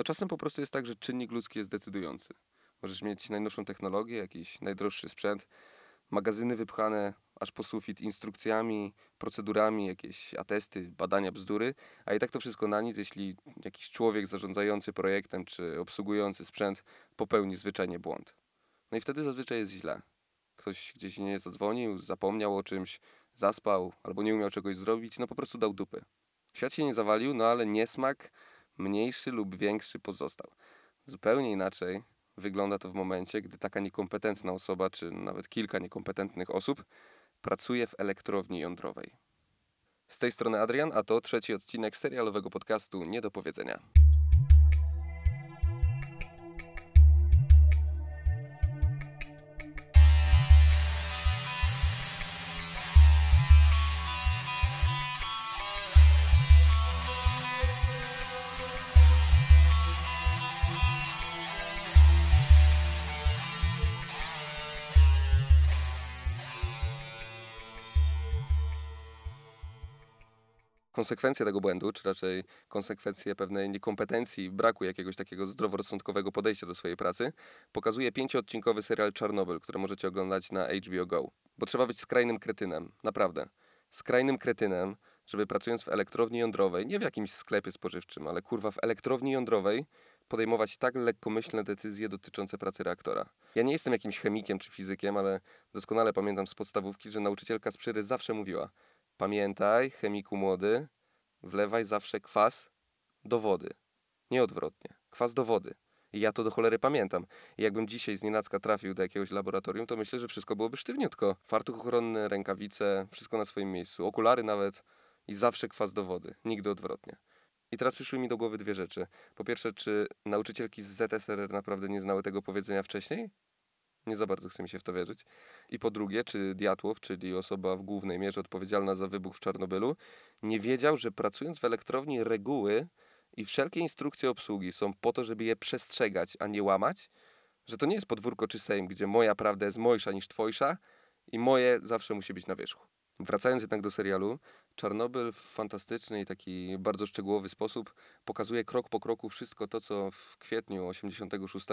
No czasem po prostu jest tak, że czynnik ludzki jest decydujący. Możesz mieć najnowszą technologię, jakiś najdroższy sprzęt, magazyny wypchane aż po sufit instrukcjami, procedurami, jakieś atesty, badania, bzdury, a i tak to wszystko na nic, jeśli jakiś człowiek zarządzający projektem czy obsługujący sprzęt popełni zwyczajnie błąd. No i wtedy zazwyczaj jest źle. Ktoś gdzieś nie zadzwonił, zapomniał o czymś, zaspał albo nie umiał czegoś zrobić, no po prostu dał dupy. Świat się nie zawalił, no ale niesmak mniejszy lub większy pozostał. Zupełnie inaczej wygląda to w momencie, gdy taka niekompetentna osoba, czy nawet kilka niekompetentnych osób pracuje w elektrowni jądrowej. Z tej strony Adrian, a to trzeci odcinek serialowego podcastu Nie do powiedzenia. Konsekwencje tego błędu, czy raczej konsekwencje pewnej niekompetencji, braku jakiegoś takiego zdroworozsądkowego podejścia do swojej pracy, pokazuje pięcioodcinkowy serial Czarnobyl, który możecie oglądać na HBO Go. Bo trzeba być skrajnym kretynem, naprawdę. Skrajnym kretynem, żeby pracując w elektrowni jądrowej, nie w jakimś sklepie spożywczym, ale kurwa w elektrowni jądrowej, podejmować tak lekkomyślne decyzje dotyczące pracy reaktora. Ja nie jestem jakimś chemikiem czy fizykiem, ale doskonale pamiętam z podstawówki, że nauczycielka z przyry zawsze mówiła: Pamiętaj, chemiku młody, wlewaj zawsze kwas do wody. Nie odwrotnie. Kwas do wody. I ja to do cholery pamiętam. I jakbym dzisiaj z nienacka trafił do jakiegoś laboratorium, to myślę, że wszystko byłoby sztywniutko. Fartuch ochronny, rękawice, wszystko na swoim miejscu. Okulary nawet i zawsze kwas do wody. Nigdy odwrotnie. I teraz przyszły mi do głowy dwie rzeczy. Po pierwsze, czy nauczycielki z ZSRR naprawdę nie znały tego powiedzenia wcześniej? Nie za bardzo chce mi się w to wierzyć. I po drugie, czy Diatłow, czyli osoba w głównej mierze odpowiedzialna za wybuch w Czarnobylu, nie wiedział, że pracując w elektrowni reguły i wszelkie instrukcje obsługi są po to, żeby je przestrzegać, a nie łamać? Że to nie jest podwórko czy sejm, gdzie moja prawda jest mojsza niż twojsza i moje zawsze musi być na wierzchu. Wracając jednak do serialu, Czarnobyl w fantastyczny i taki bardzo szczegółowy sposób pokazuje krok po kroku wszystko to, co w kwietniu 86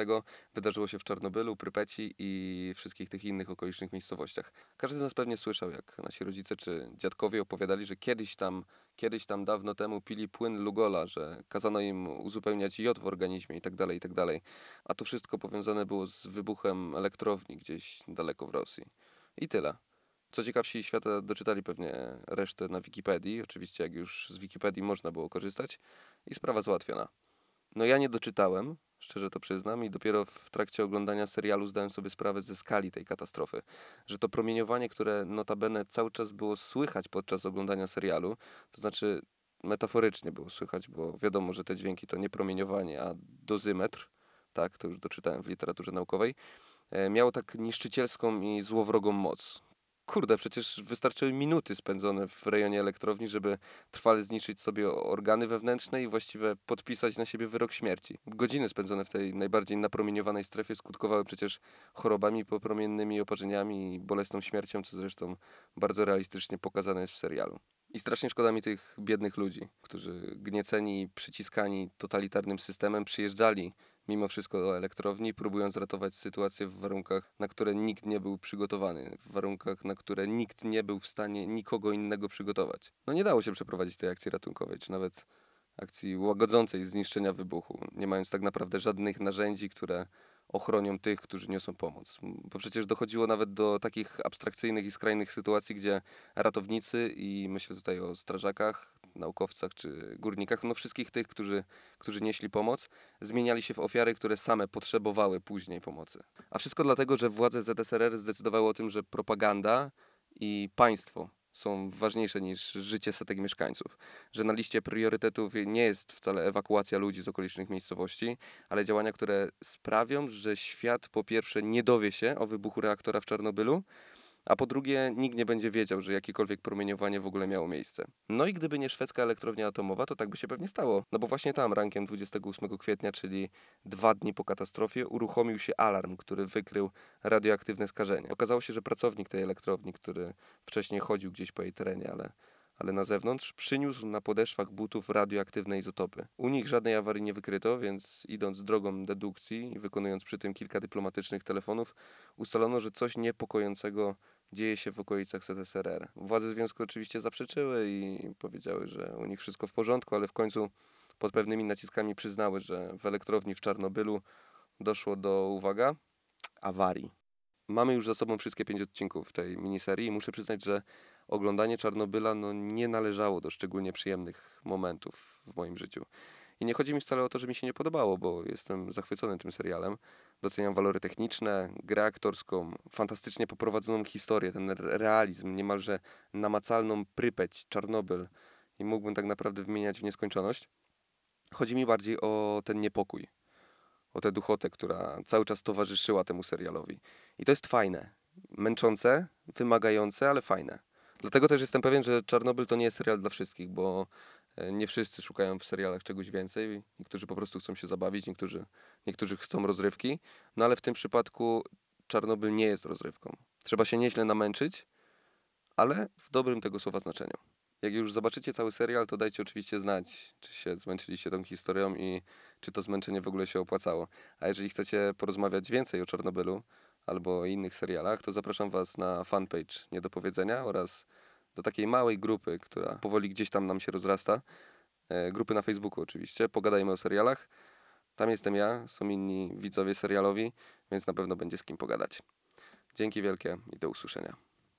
wydarzyło się w Czarnobylu, Prypeci i wszystkich tych innych okolicznych miejscowościach. Każdy z nas pewnie słyszał, jak nasi rodzice czy dziadkowie opowiadali, że kiedyś tam, kiedyś tam dawno temu pili płyn Lugola, że kazano im uzupełniać jod w organizmie itd., tak itd. Tak A to wszystko powiązane było z wybuchem elektrowni gdzieś daleko w Rosji. I tyle. Co ciekawsi świata doczytali pewnie resztę na Wikipedii. Oczywiście, jak już z Wikipedii można było korzystać, i sprawa załatwiona. No ja nie doczytałem, szczerze to przyznam, i dopiero w trakcie oglądania serialu zdałem sobie sprawę ze skali tej katastrofy. Że to promieniowanie, które notabene cały czas było słychać podczas oglądania serialu, to znaczy metaforycznie było słychać, bo wiadomo, że te dźwięki to nie promieniowanie, a dozymetr, tak, to już doczytałem w literaturze naukowej, e, miało tak niszczycielską i złowrogą moc kurde, przecież wystarczyły minuty spędzone w rejonie elektrowni, żeby trwale zniszczyć sobie organy wewnętrzne i właściwie podpisać na siebie wyrok śmierci. Godziny spędzone w tej najbardziej napromieniowanej strefie skutkowały przecież chorobami popromiennymi, oparzeniami i bolesną śmiercią, co zresztą bardzo realistycznie pokazane jest w serialu. I strasznie szkoda mi tych biednych ludzi, którzy gnieceni, przyciskani totalitarnym systemem przyjeżdżali mimo wszystko do elektrowni, próbując ratować sytuację w warunkach, na które nikt nie był przygotowany, w warunkach, na które nikt nie był w stanie nikogo innego przygotować. No nie dało się przeprowadzić tej akcji ratunkowej, czy nawet akcji łagodzącej zniszczenia wybuchu, nie mając tak naprawdę żadnych narzędzi, które ochronią tych, którzy niosą pomoc. Bo przecież dochodziło nawet do takich abstrakcyjnych i skrajnych sytuacji, gdzie ratownicy i myślę tutaj o strażakach, naukowcach czy górnikach, no wszystkich tych, którzy, którzy nieśli pomoc, zmieniali się w ofiary, które same potrzebowały później pomocy. A wszystko dlatego, że władze ZSRR zdecydowały o tym, że propaganda i państwo są ważniejsze niż życie setek mieszkańców. Że na liście priorytetów nie jest wcale ewakuacja ludzi z okolicznych miejscowości, ale działania, które sprawią, że świat po pierwsze nie dowie się o wybuchu reaktora w Czarnobylu, a po drugie nikt nie będzie wiedział, że jakiekolwiek promieniowanie w ogóle miało miejsce. No i gdyby nie szwedzka elektrownia atomowa, to tak by się pewnie stało. No bo właśnie tam rankiem 28 kwietnia, czyli dwa dni po katastrofie, uruchomił się alarm, który wykrył radioaktywne skażenie. Okazało się, że pracownik tej elektrowni, który wcześniej chodził gdzieś po jej terenie, ale ale na zewnątrz, przyniósł na podeszwach butów radioaktywne izotopy. U nich żadnej awarii nie wykryto, więc idąc drogą dedukcji i wykonując przy tym kilka dyplomatycznych telefonów, ustalono, że coś niepokojącego dzieje się w okolicach ZSRR. Władze związku oczywiście zaprzeczyły i powiedziały, że u nich wszystko w porządku, ale w końcu pod pewnymi naciskami przyznały, że w elektrowni w Czarnobylu doszło do, uwaga, awarii. Mamy już za sobą wszystkie pięć odcinków tej miniserii i muszę przyznać, że oglądanie Czarnobyla no, nie należało do szczególnie przyjemnych momentów w moim życiu. I nie chodzi mi wcale o to, że mi się nie podobało, bo jestem zachwycony tym serialem. Doceniam walory techniczne, grę aktorską, fantastycznie poprowadzoną historię, ten re- realizm, niemalże namacalną Prypeć, Czarnobyl i mógłbym tak naprawdę wymieniać w nieskończoność. Chodzi mi bardziej o ten niepokój, o tę duchotę, która cały czas towarzyszyła temu serialowi. I to jest fajne, męczące, wymagające, ale fajne. Dlatego też jestem pewien, że Czarnobyl to nie jest serial dla wszystkich, bo nie wszyscy szukają w serialach czegoś więcej. Niektórzy po prostu chcą się zabawić, niektórzy, niektórzy chcą rozrywki. No ale w tym przypadku Czarnobyl nie jest rozrywką. Trzeba się nieźle namęczyć, ale w dobrym tego słowa znaczeniu. Jak już zobaczycie cały serial, to dajcie oczywiście znać, czy się zmęczyliście tą historią i czy to zmęczenie w ogóle się opłacało. A jeżeli chcecie porozmawiać więcej o Czarnobylu albo innych serialach, to zapraszam Was na fanpage Nie do Powiedzenia oraz do takiej małej grupy, która powoli gdzieś tam nam się rozrasta. E, Grupy na Facebooku oczywiście. Pogadajmy o serialach. Tam jestem ja, są inni widzowie serialowi, więc na pewno będzie z kim pogadać. Dzięki wielkie i do usłyszenia.